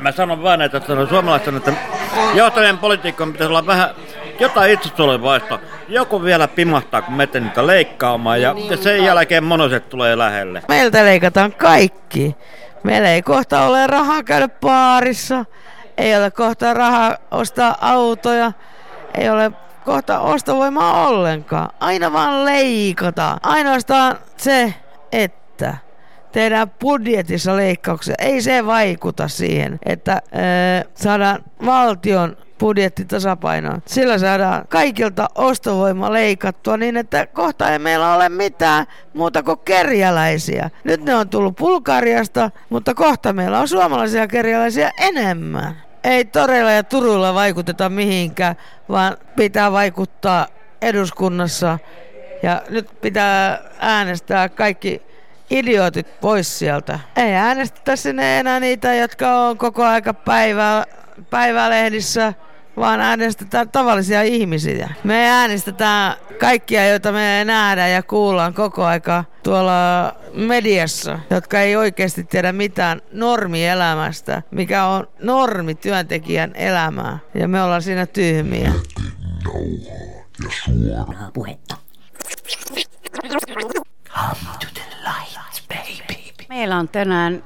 Mä sanon vaan, että suomalaisten, että johtavien poliitikkojen pitäisi olla vähän jotain itse tulevaista. Joku vielä pimahtaa, kun meten niitä leikkaamaan ja, ja sen jälkeen monoset tulee lähelle. Meiltä leikataan kaikki. Meillä ei kohta ole rahaa käydä baarissa, ei ole kohta rahaa ostaa autoja, ei ole kohta ostovoimaa ollenkaan. Aina vaan leikataan. Ainoastaan se, että tehdään budjetissa leikkauksia. Ei se vaikuta siihen, että ee, saadaan valtion budjetti tasapainoon. Sillä saadaan kaikilta ostovoima leikattua niin, että kohta ei meillä ole mitään muuta kuin kerjäläisiä. Nyt ne on tullut Bulgariasta, mutta kohta meillä on suomalaisia kerjäläisiä enemmän. Ei toreilla ja Turuilla vaikuteta mihinkään, vaan pitää vaikuttaa eduskunnassa. Ja nyt pitää äänestää kaikki idiotit pois sieltä. Ei äänestetä sinne enää niitä, jotka on koko aika päivää, päivälehdissä vaan äänestetään tavallisia ihmisiä. Me äänestetään kaikkia, joita me nähdään ja kuullaan koko aika tuolla mediassa, jotka ei oikeasti tiedä mitään normielämästä, mikä on normi työntekijän elämää. Ja me ollaan siinä tyhmiä. ja suoraa puhetta. Meillä on tänään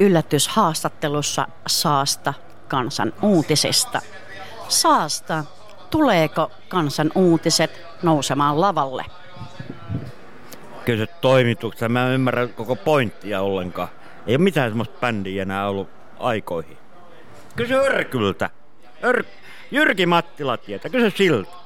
yllätyshaastattelussa Saasta kansan uutisista. Saasta, tuleeko kansan uutiset nousemaan lavalle? Kyllä se toimituksessa, mä en ymmärrä koko pointtia ollenkaan. Ei ole mitään semmoista bändiä enää ollut aikoihin. Kysy Örkyltä. Ör... Jyrki Mattila tietää, kysy siltä.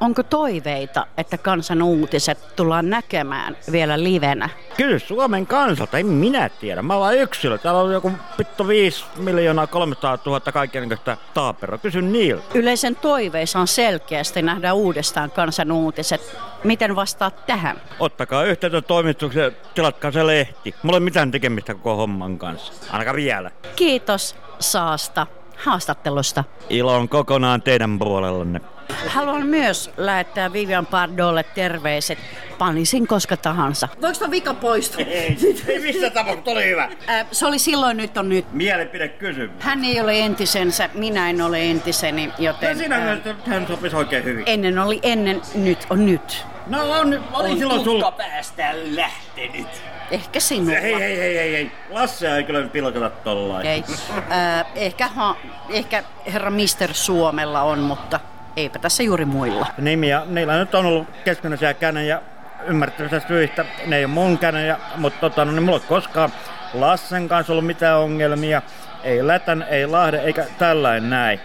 Onko toiveita, että kansan uutiset tullaan näkemään vielä livenä? Kyllä Suomen kansalta, en minä tiedä. Mä olen yksilö. Täällä on joku vittu 5 miljoonaa 300 000 kaikenlaista taaperoa. Kysyn niiltä. Yleisen toiveissa on selkeästi nähdä uudestaan kansan uutiset. Miten vastaat tähän? Ottakaa yhteyttä toimitukseen, tilatkaa se lehti. Mulla ei mitään tekemistä koko homman kanssa. Ainakaan vielä. Kiitos Saasta haastattelusta. Ilo on kokonaan teidän puolellanne. Haluan myös lähettää Vivian Pardolle terveiset. Panisin koska tahansa. Voiko tuon vika poistua? Ei, ei missä tapauksessa, oli hyvä. Äh, se oli silloin, nyt on nyt. Mielipide kysymys. Hän ei ole entisensä, minä en ole entiseni, joten... No siinä äh, hän sopisi oikein hyvin. Ennen oli ennen, nyt on nyt. No on, oli on silloin sulla. päästä lähtenyt. Ehkä sinulla. Hei, hei, hei, hei, hei. Lasse ei kyllä pilkata tollain. Okay. Äh, ehkä, ha, ehkä herra Mister Suomella on, mutta eipä tässä juuri muilla. Nimiä, niillä nyt on ollut keskenäisiä känejä ymmärtävistä syistä. Ne ei ole mun känejä, mutta tota, no, niin mulla ei koskaan Lassen kanssa ollut mitään ongelmia. Ei Lätän, ei Lahden, eikä tällainen näin.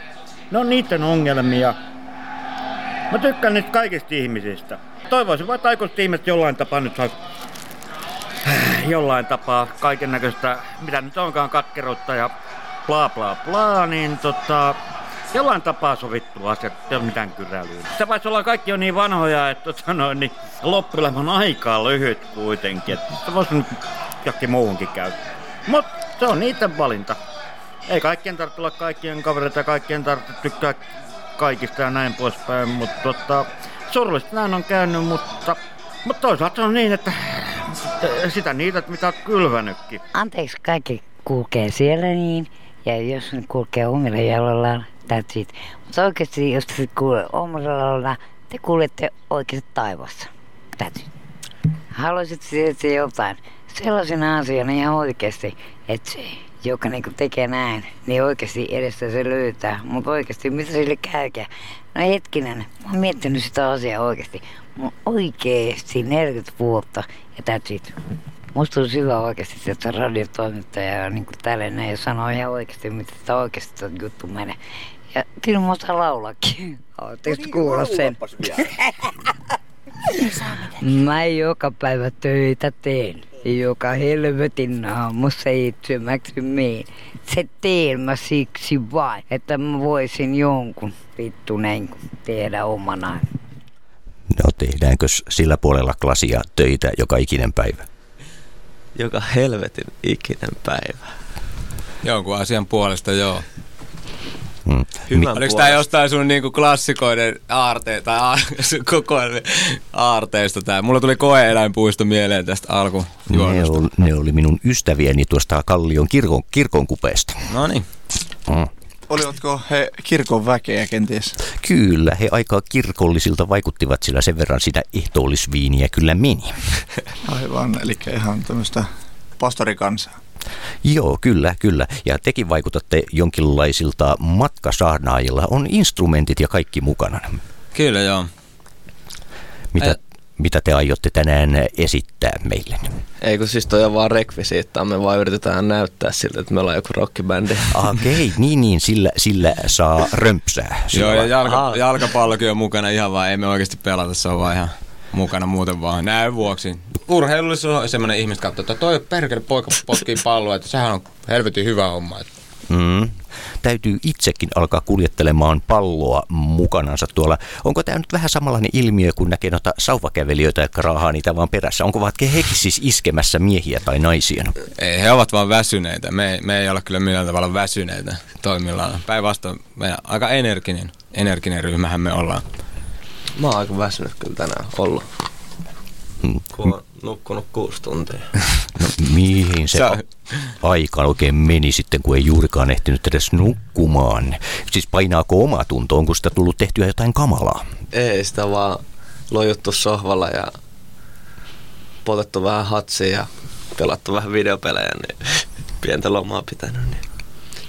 Ne on niiden ongelmia. Mä tykkään niistä kaikista ihmisistä. Toivoisin vaan, että aikuiset ihmiset jollain tapaa nyt saisi jollain tapaa kaiken näköistä, mitä nyt onkaan katkeruutta ja bla bla bla, niin tota, jollain tapaa sovittu asiat, ei ole mitään kyräilyä. Se voisi olla kaikki on niin vanhoja, että tota noin, niin loppuelämän aikaa lyhyt kuitenkin, että se voisi nyt jokin muuhunkin käydä. Mutta se on niiden valinta. Ei kaikkien tarvitse olla kaikkien kavereita kaikkien tarvitse tykkää kaikista ja näin poispäin, mutta tota, surullista näin on käynyt, mutta, mutta toisaalta on niin, että sitä niitä, mitä olet kylvänytkin. Anteeksi, kaikki kulkee siellä niin, ja jos ne kulkee omilla jaloillaan, that's it. Mutta oikeasti, jos te kuulee omalla te kuulette oikeasti taivassa. That's it. Haluaisit tietää jotain sellaisena asiana ihan oikeasti, että se, joka niinku tekee näin, niin oikeasti edestä se löytää. Mutta oikeasti, mitä sille käykää? No hetkinen, mä oon miettinyt sitä asiaa oikeasti. Mä oon oikeesti 40 vuotta ja that's it. Musta on hyvä oikeasti, että radiotoimittaja on niin tällainen ja sanoo ihan oikeasti, mitä sitä oikeasti juttu menee. Ja kyllä mä osaan laulakin. Oletteko no niin, kuulla sen? Mä joka päivä töitä teen. Joka helvetin aamu seitsemäksi meen. Se teen mä siksi vain, että mä voisin jonkun vittu näin tehdä omanaan. No tehdäänkö sillä puolella klasia töitä joka ikinen päivä? Joka helvetin ikinen päivä. Jonkun asian puolesta joo. Mm. Hyvän Oliko tää jostain sun niinku klassikoiden aarte, tai a, kokoelmien aarteista tää? Mulla tuli koe-eläinpuisto mieleen tästä alku. Ne, oli, ne oli minun ystäviäni tuosta Kallion kirkon, kirkon kupeesta. No niin. Mm. Olivatko he kirkon väkeä kenties? Kyllä, he aika kirkollisilta vaikuttivat, sillä sen verran sitä ehtoollisviiniä kyllä meni. Aivan, eli ihan tämmöistä pastorikansaa. Joo, kyllä, kyllä. Ja tekin vaikutatte jonkinlaisilta matkasaarnaajilla. On instrumentit ja kaikki mukana. Kyllä joo. Mitä, Ä- mitä te aiotte tänään esittää meille? Ei kun siis toi on vaan rekvisiittaa, me vaan yritetään näyttää siltä, että me ollaan joku rockibändi. Okei, niin niin, sillä, sillä saa römpsää. Sillä Joo, ja jalka, Aha. jalkapallokin on mukana ihan vaan, ei me oikeasti pelata, se on vaan ihan mukana muuten vaan näin vuoksi. Urheilullisuus on semmoinen katsoo, että toi perkele poika potkii palloa, että sehän on helvetin hyvä homma. Että Mm. Täytyy itsekin alkaa kuljettelemaan palloa mukanansa tuolla. Onko tämä nyt vähän samanlainen ilmiö, kun näkee noita sauvakävelijöitä, jotka raahaa niitä vaan perässä? Onko vaan hekin siis iskemässä miehiä tai naisia? Ei, he ovat vaan väsyneitä. Me, me ei olla kyllä millään tavalla väsyneitä toimillaan. Päinvastoin meidän aika energinen, energinen ryhmähän me ollaan. Mä oon aika väsynyt kyllä tänään ollut, Mm. kun oon nukkunut kuusi tuntia. Mihin se Sä- aika oikein meni sitten, kun ei juurikaan ehtinyt edes nukkumaan? Siis painaako oma tunto? Onko sitä tullut tehtyä jotain kamalaa? Ei sitä vaan lojuttu sohvalla ja potettu vähän hatsia ja pelattu vähän videopelejä, niin pientä lomaa pitänyt. Niin.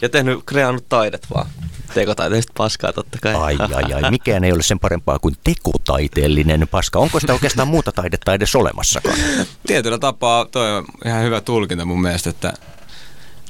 Ja tehnyt, kreannut taidet vaan. Tekotaiteista paskaa totta kai. Ai, ai, ai. Mikään ei ole sen parempaa kuin tekotaiteellinen paska. Onko sitä oikeastaan muuta taidetta edes olemassakaan? Tietyllä tapaa toi on ihan hyvä tulkinta mun mielestä, että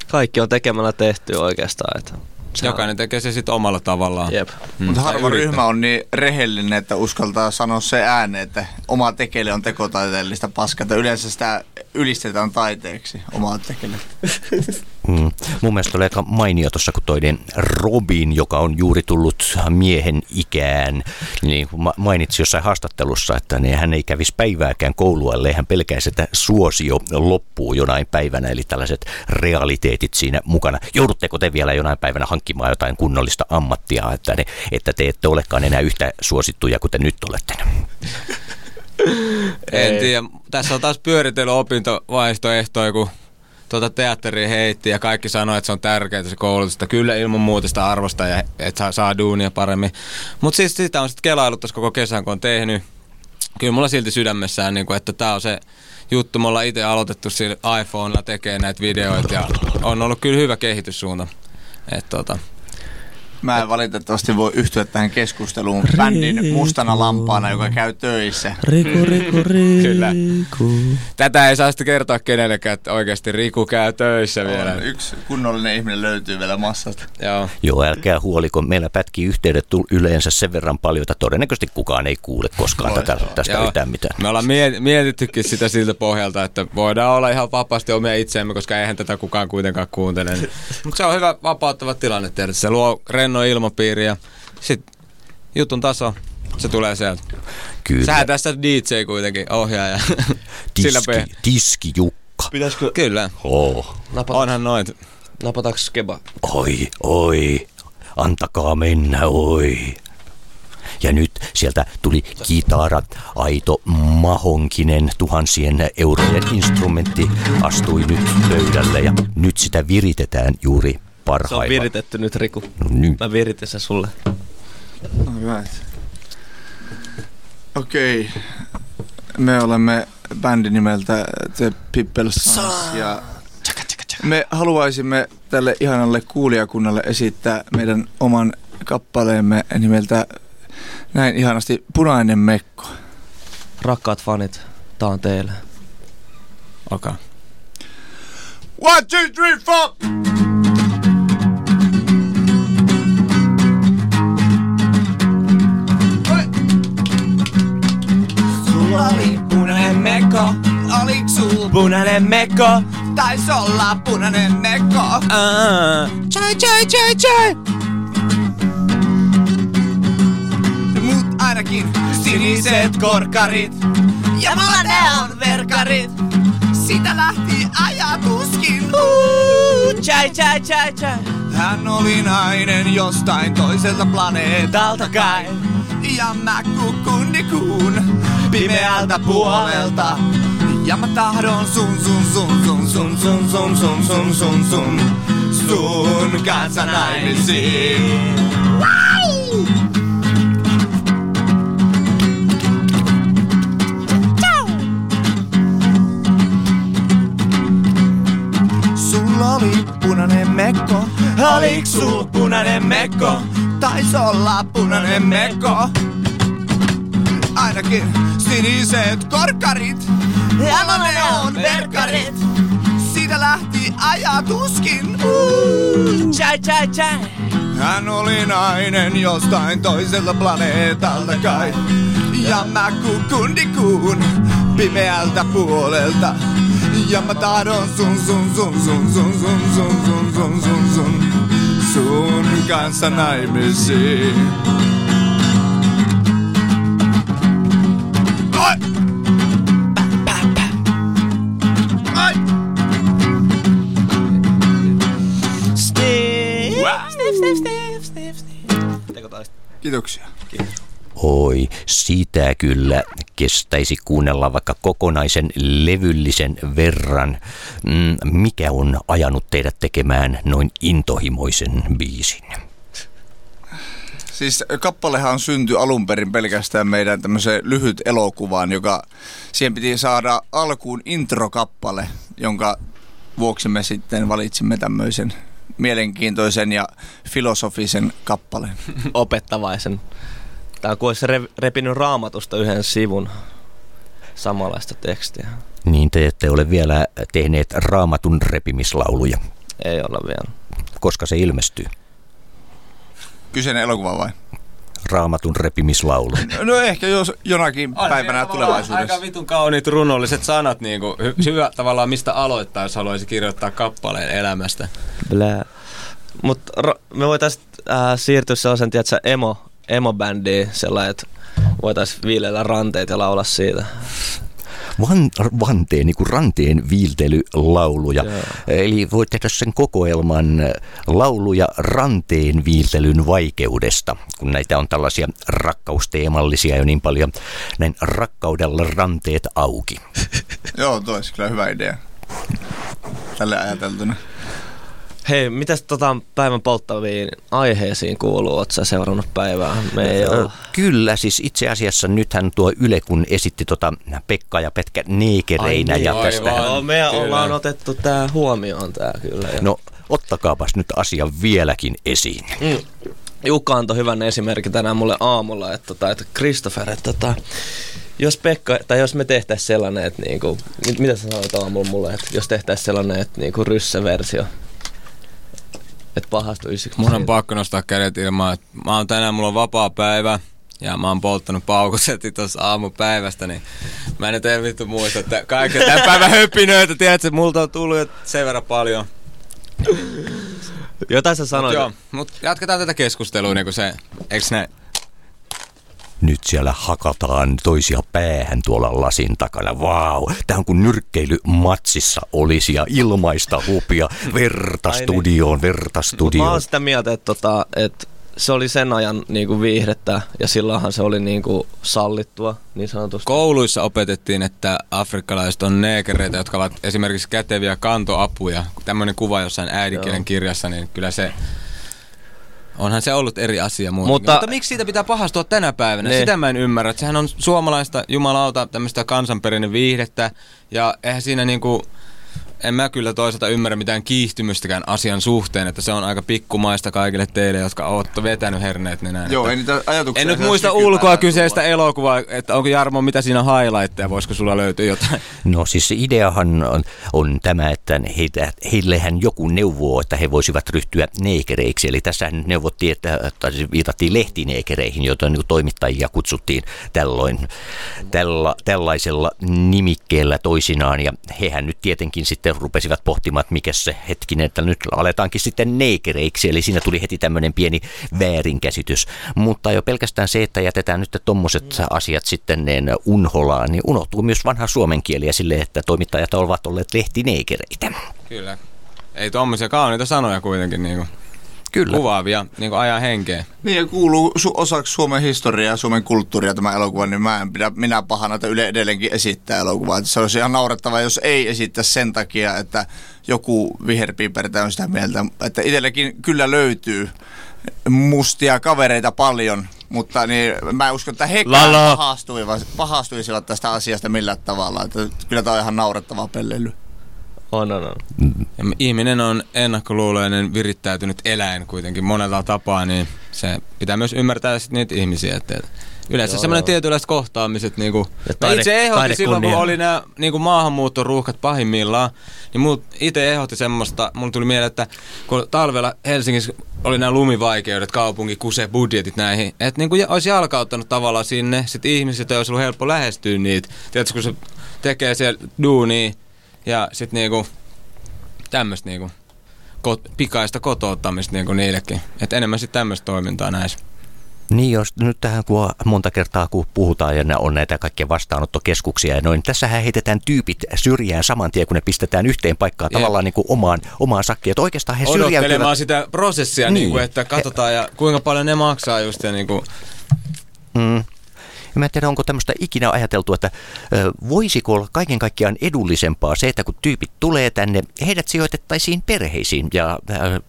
Kaikki on tekemällä tehty oikeastaan. Että se jokainen tekee se sitten omalla tavallaan. Jep. Mm, Mutta harva yrittää. ryhmä on niin rehellinen, että uskaltaa sanoa se ääneen, että oma tekele on tekotaiteellista paskaa. Yleensä sitä ylistetään taiteeksi, omaa tekele. Mm. Mun mielestä oli aika mainio tuossa, kun toinen Robin, joka on juuri tullut miehen ikään, niin mainitsi jossain haastattelussa, että niin hän ei kävisi päivääkään koulua, ellei hän pelkäisi, että suosio loppuu jonain päivänä, eli tällaiset realiteetit siinä mukana. Joudutteko te vielä jonain päivänä hankkimaan jotain kunnollista ammattia, että, ne, että te ette olekaan enää yhtä suosittuja kuin te nyt olette? En tiedä. Tässä on taas pyöritellyt opintovaihtoehtoja, kun tuota teatteria heitti ja kaikki sanoi, että se on tärkeää se koulutus. Kyllä ilman muuta sitä arvostaa ja että saa, saa duunia paremmin. Mutta siis sitä on sitten kelailut tässä koko kesän, kun on tehnyt. Kyllä mulla silti sydämessään, niin kuin, että tämä on se juttu. Me ollaan itse aloitettu sillä iPhonella tekemään näitä videoita ja on ollut kyllä hyvä kehityssuunta. Et, tota, Mä en valitettavasti voi yhtyä tähän keskusteluun bändin mustana lampaana, joka käy töissä. Riku, riku, riku. Kyllä. tätä ei saa sitten kertoa kenellekään, että oikeasti Riku käy töissä vielä. On Yksi kunnollinen ihminen löytyy vielä massasta. Joo. Joo, älkää huoliko. Meillä pätkii yhteydet yleensä sen verran paljon, että todennäköisesti kukaan ei kuule koskaan tätä, tästä Joo. yhtään mitään. Me ollaan miet- mietittykin sitä siltä pohjalta, että voidaan olla ihan vapaasti omia itseämme, koska eihän tätä kukaan kuitenkaan kuuntele. Mutta se on hyvä vapauttava tilanne tehdä. Se luo renno ilmapiiri ja sitten jutun taso, se tulee sieltä. Kyllä. Sähän tässä DJ kuitenkin, ohjaaja. Sillä Tiski, pe- tiski Jukka. Pitäisikö Kyllä. Oh. napata, Onhan noit. napataanko skeba? Oi, oi, antakaa mennä, oi. Ja nyt sieltä tuli kitara, aito mahonkinen tuhansien eurojen instrumentti astui nyt pöydälle ja nyt sitä viritetään juuri Se on viritetty nyt, Riku. No nyt. Mä viritin sen sulle. Alright. Okei. Me olemme bändi nimeltä The People Sons ja me haluaisimme tälle ihanalle kuulijakunnalle esittää meidän oman kappaleemme nimeltä näin ihanasti Punainen Mekko. Rakkaat fanit, tää on teille. Okay. One, two, three, four! Mekko, oliks sul punainen mekko? Tais olla punainen mekko. Chai, chai, chai, chai. Mut ainakin siniset korkkarit ja mulla ne on verkarit. Sitä lähti ajatuskin. Uh, chai, chai, chai, chai. Hän oli nainen jostain toiselta planeetalta kai. Ja mä kukundikuun pimeältä puolelta. Ja mä tahdon sun sun sun sun sun sun sun sun sun sun sun sun kanssa naimisiin. Sulla oli punainen mekko, oliks sul punainen mekko? Tais olla punainen mekko. Ainakin siniset korkkarit, ja ne on verkkarit. Siitä lähti ajatuskin. Chai, chai, chai. Hän oli nainen jostain toiselta planeetalta kai. Ja mä kukundikuun pimeältä puolelta. Ja mä tahdon sun sun sun sun sun sun sun sun sun sun sun sun kanssa naimisiin. Kiitoksia. Oi, sitä kyllä kestäisi kuunnella vaikka kokonaisen levyllisen verran. Mm, Mikä on ajanut teidät tekemään noin intohimoisen biisin? Siis kappalehan syntyi alun perin pelkästään meidän tämmöiseen lyhyt elokuvaan, joka siihen piti saada alkuun introkappale, jonka vuoksi me sitten valitsimme tämmöisen mielenkiintoisen ja filosofisen kappaleen. Opettavaisen. Tää on kuin olisi repinyt raamatusta yhden sivun samanlaista tekstiä. Niin te ette ole vielä tehneet raamatun repimislauluja, Ei olla vielä. koska se ilmestyy. Kyseinen elokuva vai? Raamatun repimislaulu. No ehkä jos jonakin On päivänä siellä tulevaisuudessa. Aika vitun kauniit runolliset sanat, niin kuin, hy- hyvä tavallaan mistä aloittaa, jos haluaisi kirjoittaa kappaleen elämästä. Blää. Mut ro- me voitais äh, siirtyä sellaisen, tiedätkö, emo, emo-bändiin, sellainen, että voitais viilellä ranteet ja laulaa siitä. Van, vanteen, niin kuin ranteen viiltelylauluja. Joo. Eli voit tehdä sen kokoelman lauluja ranteen viiltelyn vaikeudesta, kun näitä on tällaisia rakkausteemallisia jo niin paljon. Näin rakkaudella ranteet auki. Joo, toi olisi kyllä hyvä idea. Tälle ajateltuna. Hei, mitäs tota päivän polttaviin aiheisiin kuuluu? Oletko seurannut päivää? Me ei ole. Kyllä, siis itse asiassa nythän tuo Yle, kun esitti tota Pekka ja Petkä neekereinä Ai niin, ja aivan. tästä... Joo, me Kyllä. ollaan otettu tää huomioon tää kyllä. Ja- No, ottakaapas nyt asia vieläkin esiin. Mm. Jukka antoi hyvän esimerkin tänään mulle aamulla, että, tota, että Christopher, että tota, jos Pekka, tai jos me tehtäisiin sellainen, että niinku, mit, mitä sä sanoit aamulla mulle, että jos tehtäisiin sellainen, että niinku ryssäversio, että pahastuisiko Mun on pakko nostaa kädet ilmaan, että mä oon tänään, mulla on vapaa päivä. Ja mä oon polttanut paukusetti tuossa aamupäivästä, niin mä en nyt en vittu muista, että kaikki tämän päivän höpinöitä, tiedätkö, multa on tullut jo sen verran paljon. Jotain sä Mut sanoit. joo, mutta jatketaan tätä keskustelua niin kuin se, eiks ne? Nyt siellä hakataan toisia päähän tuolla lasin takana. Vau, tämä on kuin nyrkkeilymatsissa olisi ja ilmaista hupia. Verta Ai niin. studioon, verta Mut mä studioon. oon sitä mieltä, että, tota, että se oli sen ajan niinku viihdettä ja silloinhan se oli niinku sallittua niin sanotusti. Kouluissa opetettiin, että afrikkalaiset on neekereitä, jotka ovat esimerkiksi käteviä kantoapuja. Tämmöinen kuva jossain äidinkielen Joo. kirjassa, niin kyllä se... Onhan se ollut eri asia muutenkin. Mutta- Mutta, miksi siitä pitää pahastua tänä päivänä? Niin. Sitä mä en ymmärrä. Että sehän on suomalaista jumalauta tämmöistä kansanperinne viihdettä. Ja eihän siinä niinku... En mä kyllä toisaalta ymmärrä mitään kiihtymystäkään asian suhteen, että se on aika pikkumaista kaikille teille, jotka olette vetänyt herneet nenään. Joo, että ei niitä ajatuksia. en nyt muista ulkoa tulla. kyseistä elokuvaa, että onko Jarmo, mitä siinä on highlightteja, voisiko sulla löytyä jotain? No siis ideahan on, on tämä, että heitä, heillehän joku neuvoo, että he voisivat ryhtyä neekereiksi. Eli tässä nyt neuvottiin, että, tai siis viitattiin lehtineekereihin, joita niin toimittajia kutsuttiin tällöin, tälla, tällaisella nimikkeellä toisinaan. Ja hehän nyt tietenkin sitten rupesivat pohtimaan, että mikä se hetkinen, että nyt aletaankin sitten neekereiksi. Eli siinä tuli heti tämmöinen pieni väärinkäsitys. Mutta jo pelkästään se, että jätetään nyt tommoset asiat sitten niin unholaan, niin unohtuu myös vanha suomen kieli ja sille, että toimittajat ovat olleet lehtineekereitä. Kyllä. Ei tommosia kauniita sanoja kuitenkin niinku. Kyllä. kuvaavia niin kuin ajan henkeä. Niin ja kuuluu su- osaksi Suomen historiaa ja Suomen kulttuuria tämä elokuva, niin mä en pidä minä pahana, että Yle edelleenkin esittää elokuvaa. Se olisi ihan naurettava, jos ei esittää sen takia, että joku viherpiipertä on sitä mieltä. Että itsellekin kyllä löytyy mustia kavereita paljon, mutta niin, mä en usko, että hekään Lala. pahastuivat, pahastuisivat tästä asiasta millään tavalla. Että kyllä tämä on ihan naurettavaa pelleily. On, on, on. Ja ihminen on ennakkoluuloinen, virittäytynyt eläin kuitenkin monella tapaa, niin se pitää myös ymmärtää sit niitä ihmisiä. Että yleensä semmoinen tietynlaiset kohtaamiset, niin kuin, Ja mä taide- itse ehdotin silloin, kun oli nämä niin maahanmuuttoruuhkat pahimmillaan, niin mut itse ehdotti semmoista, mulla tuli mieleen, että kun talvella Helsingissä oli nämä lumivaikeudet, kaupunki kusee budjetit näihin, että niin kuin olisi jalkauttanut tavallaan sinne, sit ihmiset olisi ollut helppo lähestyä niitä. Tiedätkö, kun se tekee siellä duunia ja sitten niinku tämmöistä niinku kot, pikaista kotouttamista niinku niillekin. Että enemmän sitten tämmöistä toimintaa näissä. Niin, jos nyt tähän kun monta kertaa kun puhutaan ja nä- on näitä kaikkia vastaanottokeskuksia ja noin, tässähän heitetään tyypit syrjään saman tien, kun ne pistetään yhteen paikkaan Jep. tavallaan niin kuin omaan, omaan sakkiin. Että oikeastaan he syrjäytyvät. sitä prosessia, niin. Niin. niinku, että katsotaan ja kuinka paljon ne maksaa just ja niinku, Mm. Ja mä en tiedä, onko tämmöistä ikinä ajateltu, että voisiko olla kaiken kaikkiaan edullisempaa se, että kun tyypit tulee tänne, heidät sijoitettaisiin perheisiin ja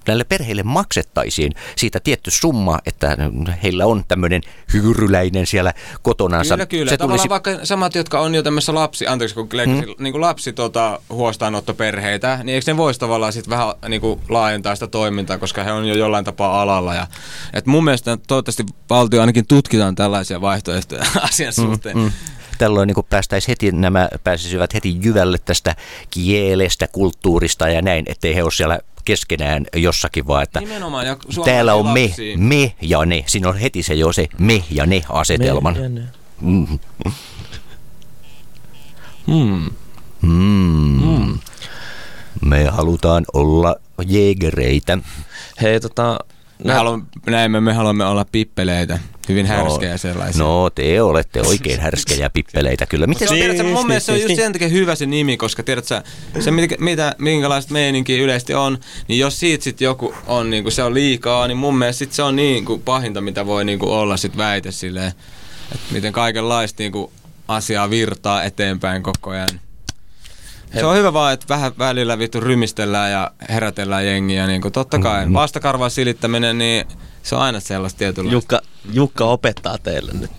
näille perheille maksettaisiin siitä tietty summa, että heillä on tämmöinen hyyryläinen siellä kotonansa. Kyllä, kyllä. Se Tavallaan tulisi, vaikka samat, jotka on jo tämmöisessä lapsi, anteeksi kun mm. niin kuin lapsi tota, huostaanottoperheitä, niin eikö ne voisi tavallaan sitten vähän niin kuin laajentaa sitä toimintaa, koska he on jo jollain tapaa alalla. Ja, et mun mielestä toivottavasti valtio ainakin tutkitaan tällaisia vaihtoehtoja asian suhteen. Mm. Tällöin niin päästäisiin heti, nämä pääsisivät heti jyvälle tästä kielestä, kulttuurista ja näin, ettei he ole siellä keskenään jossakin, vaan että Nimenomaan, ja täällä on me, lapsia. me ja ne. Siinä on heti se jo se me ja ne asetelman. Me ja ne. Mm. Hmm. Mm. Me halutaan olla jegereitä. Hei, tota... Me haluamme, näin me, me haluamme olla pippeleitä, hyvin härskejä sellaisia. No, te olette oikein härskejä pippeleitä kyllä. Miten Se on, tiedätkö, mun Niin, mielestä se on just sen takia hyvä se nimi, koska tiedätkö, se mitä, mitä, minkälaista meininkiä yleisesti on, niin jos siitä sit joku on, niin se on liikaa, niin mun mielestä sit se on niin kuin pahinta, mitä voi niin kuin olla sit väite silleen, että miten kaikenlaista niin kuin asiaa virtaa eteenpäin koko ajan. Se on hyvä vaan, että vähän välillä vittu rymistellään ja herätellään jengiä. Niin kuin totta kai vastakarvaa silittäminen, niin se on aina sellaista tietynlaista. Jukka, Jukka opettaa teille nyt.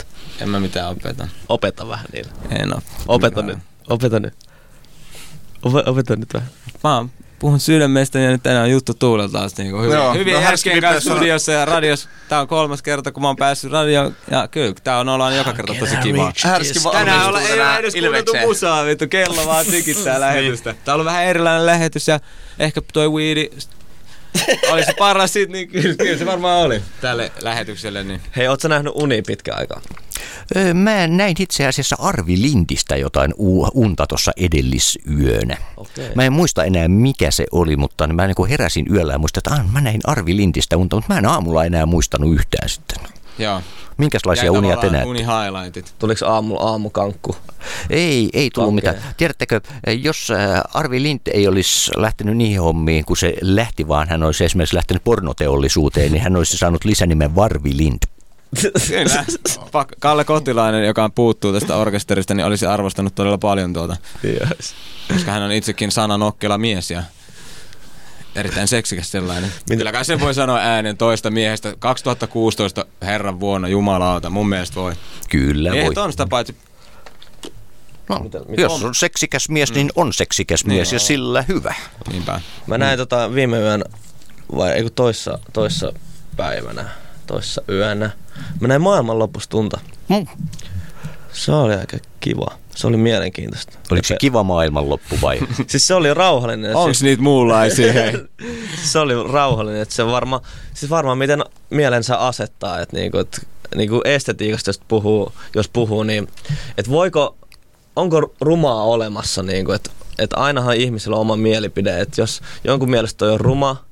En mä mitään opeta. Opeta vähän niille. En oo. Opeta nyt. Opeta nyt. Ope- opeta nyt vähän. Mä oon puhun sydämestä ja nyt tänään on juttu tuulella taas niin kuin hyvin, Joo, hyvin no härski kanssa studiossa ja radiossa. Tää on kolmas kerta, kun mä oon päässyt radioon. Ja kyllä tää on ollaan joka kerta tosi kiva. Härski Tänään olla, ei ole edes kuunneltu musaa, vittu, kello vaan tykittää lähetystä. Tää on ollut vähän erilainen lähetys ja ehkä toi weedi oli se paras sit, niin kyllä, kyllä se varmaan oli tälle lähetykselle. Niin. Hei, oot sä nähnyt uni pitkä aikaa? Ö, Mä näin itse asiassa Arvi Lindistä jotain u- unta tuossa edellisyönä. Okei. Mä en muista enää mikä se oli, mutta mä niin kuin heräsin yöllä ja muistin, että ah, mä näin Arvi Lindistä unta, mutta mä en aamulla enää muistanut yhtään sitten. Joo. Minkälaisia Jäi unia te näette? Uni highlightit. Tuliko aamulla aamukankku? Ei, ei tullut Kankea. mitään. Tiedättekö, jos äh, Arvi Lind ei olisi lähtenyt niihin hommiin, kun se lähti, vaan hän olisi esimerkiksi lähtenyt pornoteollisuuteen, niin hän olisi saanut lisänimen Varvi Lind. Kyllä. Kalle Kotilainen, joka puuttuu tästä orkesterista, niin olisi arvostanut todella paljon tuota. Yes. Koska hän on itsekin sananokkela mies ja erittäin seksikäs sellainen. Kyllä kai sen voi sanoa äänen toista miehestä. 2016 herran vuonna, jumalauta, mun mielestä voi. Kyllä voi. Miehet on sitä paitsi No, Mitä- mitä jos on? seksikäs mies, niin on seksikäs mies ja sillä hyvä. niinpä. Mä näin tota viime yön, vai ei toissa, toissa päivänä, toissa yönä. Mä näin maailmanlopustunta. Mm. Se oli aika kiva. Se oli mielenkiintoista. Oliko se kiva maailmanloppu vai? Siis se oli rauhallinen. Onks siis, niitä muunlaisia? hei? se oli rauhallinen, että se varma, siis varmaan miten mielensä asettaa, että niinku, et, niinku estetiikasta jos puhuu, jos puhuu, niin että voiko, onko rumaa olemassa, niinku, että et ainahan ihmisillä on oma mielipide, että jos jonkun mielestä toi on ruma,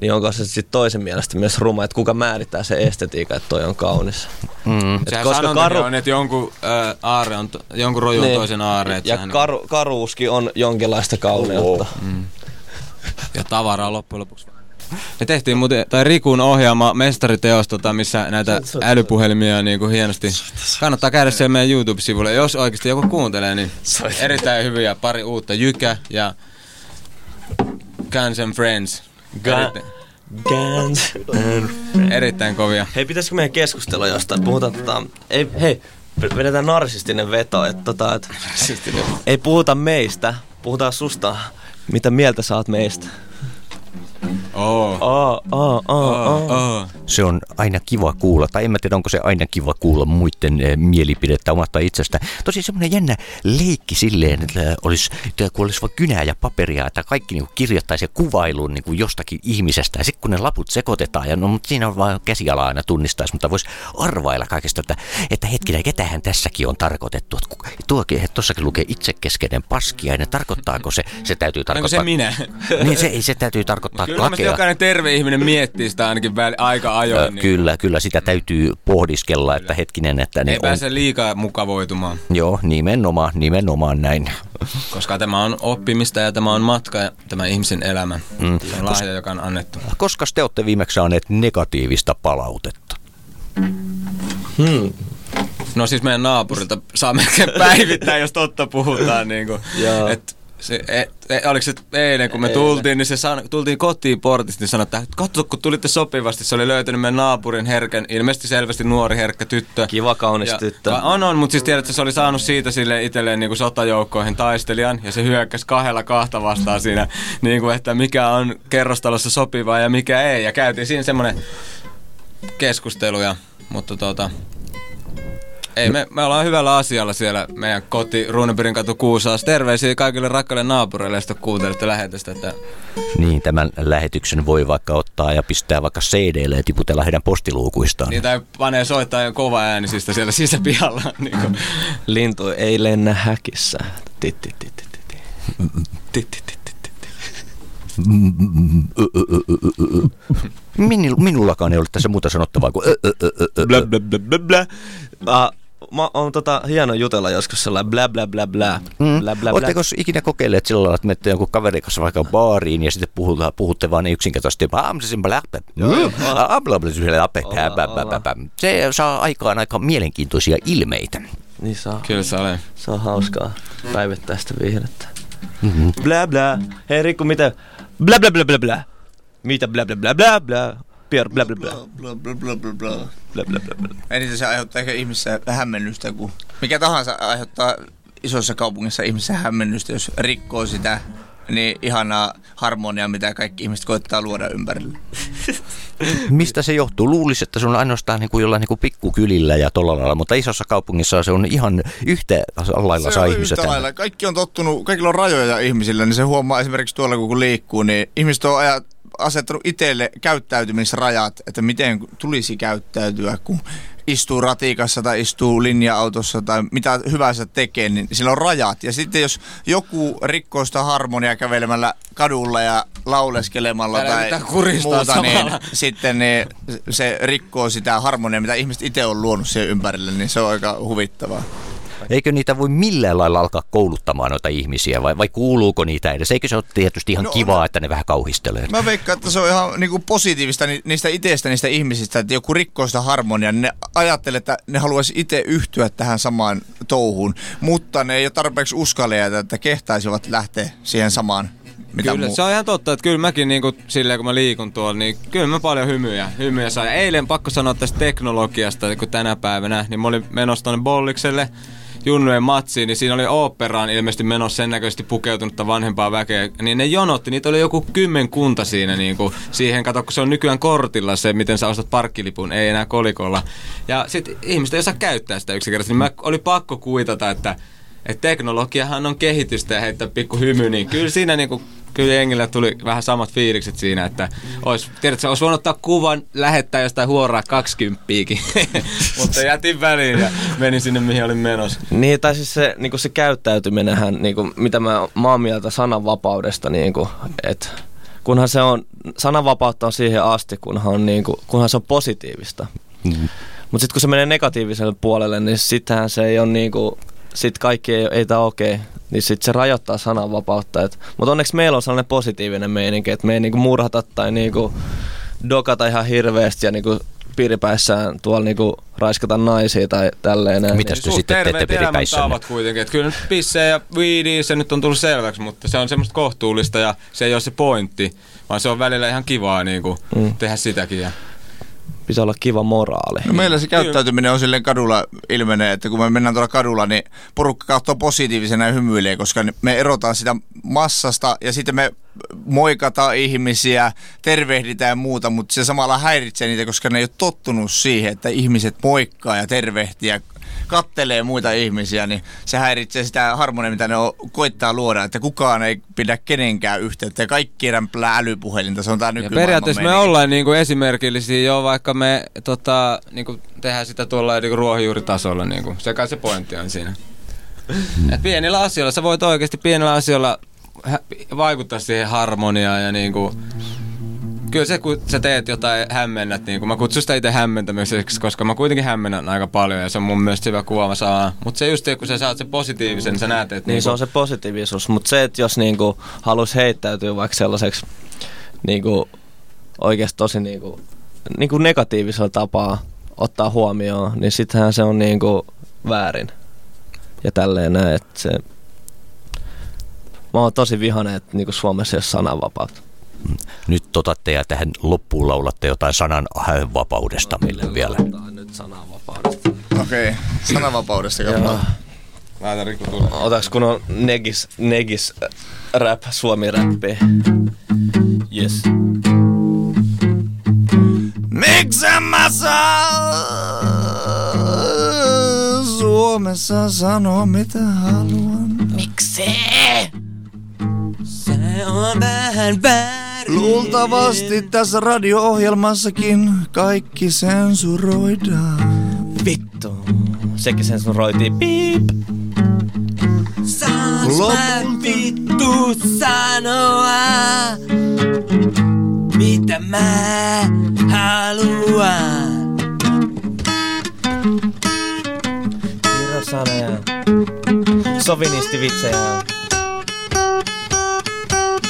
niin onko se sitten toisen mielestä myös ruma, että kuka määrittää se estetiikan, että toi on kaunis. Mm. Et Sehän koska karu- on, että jonkun, äh, aare on, to- jonkun roju on Niin. toisen aare. että Ja sehän- karu, karuuskin on jonkinlaista kauneutta. ja tavaraa loppujen lopuksi. Me tehtiin muuten, tai Rikun ohjaama mestariteos, tota, missä näitä älypuhelimia niin kuin hienosti. Kannattaa käydä siellä meidän YouTube-sivulle. Jos oikeasti joku kuuntelee, niin erittäin hyviä. Pari uutta. Jykä ja Guns and Friends. Ga- Erittäin, Guns and erittäin kovia. Hei, pitäisikö meidän keskustella jostain? Puhutaan tota... Ei, hei, vedetään narsistinen veto, että tota, et, ei puhuta meistä, puhutaan susta. Mitä mieltä saat meistä? Oh. Oh, oh, oh, oh. Oh. Se on aina kiva kuulla, tai en mä tiedä, onko se aina kiva kuulla muiden eh, mielipidettä omasta itsestä. Tosi semmoinen jännä leikki silleen, että olisi, että kun olisi vaan kynää ja paperia, että kaikki niin kirjoittaisi ja kuvailun niin jostakin ihmisestä. Ja sitten kun ne laput sekoitetaan, ja no, mutta siinä on vaan käsiala aina tunnistaisi, mutta voisi arvailla kaikesta, että, että hetkinen, ketähän tässäkin on tarkoitettu. Että tuokin, että tuossakin lukee itsekeskeinen paskiainen, tarkoittaako se, se täytyy Onko tarkoittaa... se minä? Niin se, ei se täytyy tarkoittaa Kyllä jokainen terve ihminen miettii sitä ainakin väl, aika Ö, ajoin. Niin Kyllä, kyllä sitä täytyy pohdiskella, että hetkinen, että ne ei on... pääse liikaa mukavoitumaan, Joo, nimenomaan, nimenomaan näin. koska tämä on oppimista ja tämä on matka ja tämä ihmisen elämä. Mm. Se on lahja, joka on annettu. Koska te olette viimeksi saaneet negatiivista palautetta? Hmm. No siis meidän naapurilta saa melkein päivittäin, jos totta puhutaan. Niin kuin, Joo. et, se, e, e, oliko se eilen, kun me Eilen. tultiin, niin se san, tultiin kotiin portista, niin sanoi, että katso, kun tulitte sopivasti. Se oli löytänyt meidän naapurin herkän, ilmeisesti selvästi nuori herkkä tyttö. Kiva, kaunis Ja- tyttö. On, on, mutta siis tiedät, että se oli saanut siitä sille itselleen niin kuin sotajoukkoihin taistelijan, ja se hyökkäsi kahdella kahta vastaan siinä, niin kuin, että mikä on kerrostalossa sopivaa ja mikä ei. Ja käytiin siinä semmoinen keskustelu, ja, mutta tota, ei, me, me ollaan hyvällä asialla siellä meidän koti Ruunepirin katu Kuusaas. Terveisiä kaikille rakkaille naapureille, jos te kuuntelette lähetystä. Että Niin, tämän lähetyksen voi vaikka ottaa ja pistää vaikka CD-lle ja tiputella heidän postiluukuistaan. niitä ei panee soittaa jo kova äänisistä siellä sisäpihalla. Niin kuin. Lintu ei lennä häkissä. Titti, titti, titti. Titti, titti, titti. Minu, minullakaan ei ole tässä muuta sanottavaa kuin... Blä, blä, blä, blä, blä. Ah, mä on tota hieno jutella joskus sellainen blä, blä, blä, blä. Mm. Blä, blä, blä. Oletteko ikinä kokeilleet sillä lailla, että menette jonkun kaverin kanssa vaikka baariin ja sitten puhutaan, puhutte vaan niin yksinkertaisesti se saa aikaan aika mielenkiintoisia ilmeitä. Niin saa. Kyllä se oli. Se on hauskaa päivittäistä viihdettä. Blä blä. Hei Rikku, mitä? Blä blä blä blä blä. Mitä blä blä blä blä blä. Pierre blä blä blä. Bla, bla, bla, bla, bla. Blä blä blä blä. Eniten se aiheuttaa ehkä ihmissä hämmennystä, kun mikä tahansa aiheuttaa isossa kaupungissa ihmissä hämmennystä, jos rikkoo sitä niin ihanaa harmoniaa, mitä kaikki ihmiset koittaa luoda ympärille. Mistä se johtuu? Luulisi, että se on ainoastaan niin kuin jollain niin kuin pikkukylillä ja tolla lailla, mutta isossa kaupungissa se on ihan yhtä lailla Se saa on ihmiset. yhtä lailla. Kaikki on tottunut, kaikilla on rajoja ihmisillä, niin se huomaa esimerkiksi tuolla kun liikkuu, niin ihmiset on ajat, asettanut itselle käyttäytymisrajat, että miten tulisi käyttäytyä, kun istuu ratikassa tai istuu linja-autossa tai mitä hyvänsä tekee, niin sillä on rajat. Ja sitten jos joku rikkoo sitä harmoniaa kävelemällä kadulla ja lauleskelemalla Älä tai muuta, niin samalla. sitten niin se rikkoo sitä harmoniaa, mitä ihmiset itse on luonut siihen ympärille, niin se on aika huvittavaa. Eikö niitä voi millään lailla alkaa kouluttamaan noita ihmisiä vai, vai kuuluuko niitä edes? Eikö se ole tietysti ihan No, kivaa, että ne vähän kauhistelee? Mä veikkaan, että se on ihan niinku positiivista ni- niistä itsestä, niistä ihmisistä, että joku rikkoo sitä harmoniaa, niin ne ajattelee, että ne haluaisi itse yhtyä tähän samaan touhuun, mutta ne ei ole tarpeeksi uskalleita, että kehtaisivat lähteä siihen samaan. Mitä Kyllä, muu- se on ihan totta, että kyllä mäkin niinku, silleen kun mä liikun tuolla, niin kyllä mä paljon hymyjä, hymyjä saan. Eilen pakko sanoa tästä teknologiasta, kun tänä päivänä, niin mä olin menossa tonne Bollikselle, Junnujen matsiin, niin siinä oli oopperaan ilmeisesti menossa sen näköisesti pukeutunutta vanhempaa väkeä, niin ne jonotti, niitä oli joku kymmenkunta siinä niin kuin, siihen, kato, kun se on nykyään kortilla se, miten sä ostat parkkilipun, ei enää kolikolla. Ja sitten ihmiset ei osaa käyttää sitä yksinkertaisesti, niin mä oli pakko kuitata, että että teknologiahan on kehitystä ja heittää pikku hymy, niin kyllä siinä niinku, kyllä jengillä tuli vähän samat fiilikset siinä, että olisi, tiedätkö, olisi voinut ottaa kuvan, lähettää jostain huoraa kaksikymppiäkin, mutta jätin väliin ja menin sinne, mihin olin menossa. Niin, tai siis se, niinku se käyttäytyminenhän, niinku, mitä mä, mä oon mieltä sananvapaudesta, niinku, että kunhan se on, sananvapautta on siihen asti, kunhan, on, niinku, kunhan se on positiivista. Mm. Mutta sitten kun se menee negatiiviselle puolelle, niin sittenhän se ei ole niinku, sit kaikki ei, ei tää okei. Niin sitten se rajoittaa sananvapautta. Et, mutta onneksi meillä on sellainen positiivinen meininki, että me ei niinku murhata tai niinku dokata ihan hirveästi ja niinku piiripäissään tuolla niinku raiskata naisia tai tälleen. Mitäs te sitten teette elämäntavat kuitenkin. Että kyllä nyt pissejä ja viidiä se nyt on tullut selväksi, mutta se on semmoista kohtuullista ja se ei ole se pointti, vaan se on välillä ihan kivaa niinku Mm. tehdä sitäkin. Ja Pitää olla kiva moraali. No meillä se käyttäytyminen on silleen kadulla ilmenee, että kun me mennään tuolla kadulla, niin porukka katsoo positiivisena ja hymyilee, koska me erotaan sitä massasta ja sitten me moikataan ihmisiä, tervehditään ja muuta, mutta se samalla häiritsee niitä, koska ne ei ole tottunut siihen, että ihmiset moikkaa ja tervehtii ja kattelee muita ihmisiä, niin se häiritsee sitä harmonia, mitä ne on, koittaa luoda, että kukaan ei pidä kenenkään yhteyttä ja kaikki rämplää älypuhelinta, se on tää Ja nykymaailman periaatteessa me ollaan niinku esimerkillisiä jo, vaikka me tota, niinku tehdään sitä tuolla niinku ruohonjuuritasolla. Niinku. Se kai se pointti on siinä. Et pienillä asioilla, sä voit oikeasti pienillä asioilla vaikuttaa siihen harmoniaan ja niinku, Kyllä se, kun sä teet jotain hämmennät, niin kun mä kutsun sitä itse hämmentämiseksi, koska mä kuitenkin hämmennän aika paljon ja se on mun mielestä hyvä kuva saa. Mutta se just, kun sä saat sen positiivisen, niin sä näet, että Niin se on se positiivisuus, mutta se, että jos niinku haluaisi heittäytyä vaikka sellaiseksi niinku, oikeasti tosi niinku, niinku negatiivisella tapaa ottaa huomioon, niin sittenhän se on niinku väärin. Ja tälleen näin, että se... Mä oon tosi vihainen, että niinku Suomessa ei ole sananvapautta. Nyt otatte ja tähän loppuun laulatte jotain sanan vapaudesta meille vielä. Nyt sananvapaudesta. Okei, okay. sananvapaudesta katsotaan. Laita Riku tulee. Otaks kun on negis, negis äh, rap, suomi räppi. Yes. Miksi mä saa Suomessa sanoa mitä haluan? Miksi? Se on vähän väärin. Luultavasti tässä radio-ohjelmassakin kaikki sensuroidaan. Vittu. Sekin sensuroitiin. Piip. Saas mä vittu sanoa, mitä mä haluan. Kirosanoja. Sovinistivitsejä.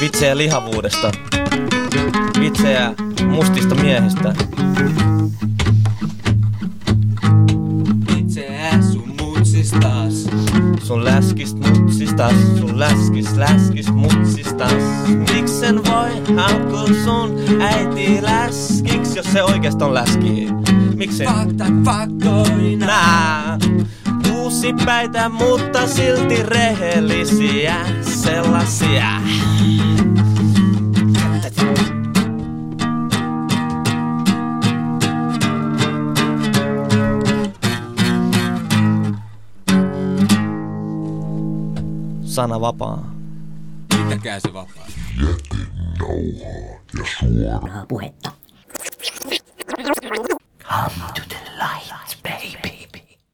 Vitsejä lihavuudesta. Vitsejä mustista miehistä. Itseä sun mutsistas. Sun läskist mutsistas, sun läskis läskis mutsistas. Miksen voi haukkua sun äiti läskiks, jos se oikeastaan läski? Miksen? Fakta faktoina. Uusi päitä, mutta silti rehellisiä sellaisia. sana vapaa. Pitäkää se vapaa. Jätin nauhaa ja suoraa puhetta. Come to the light.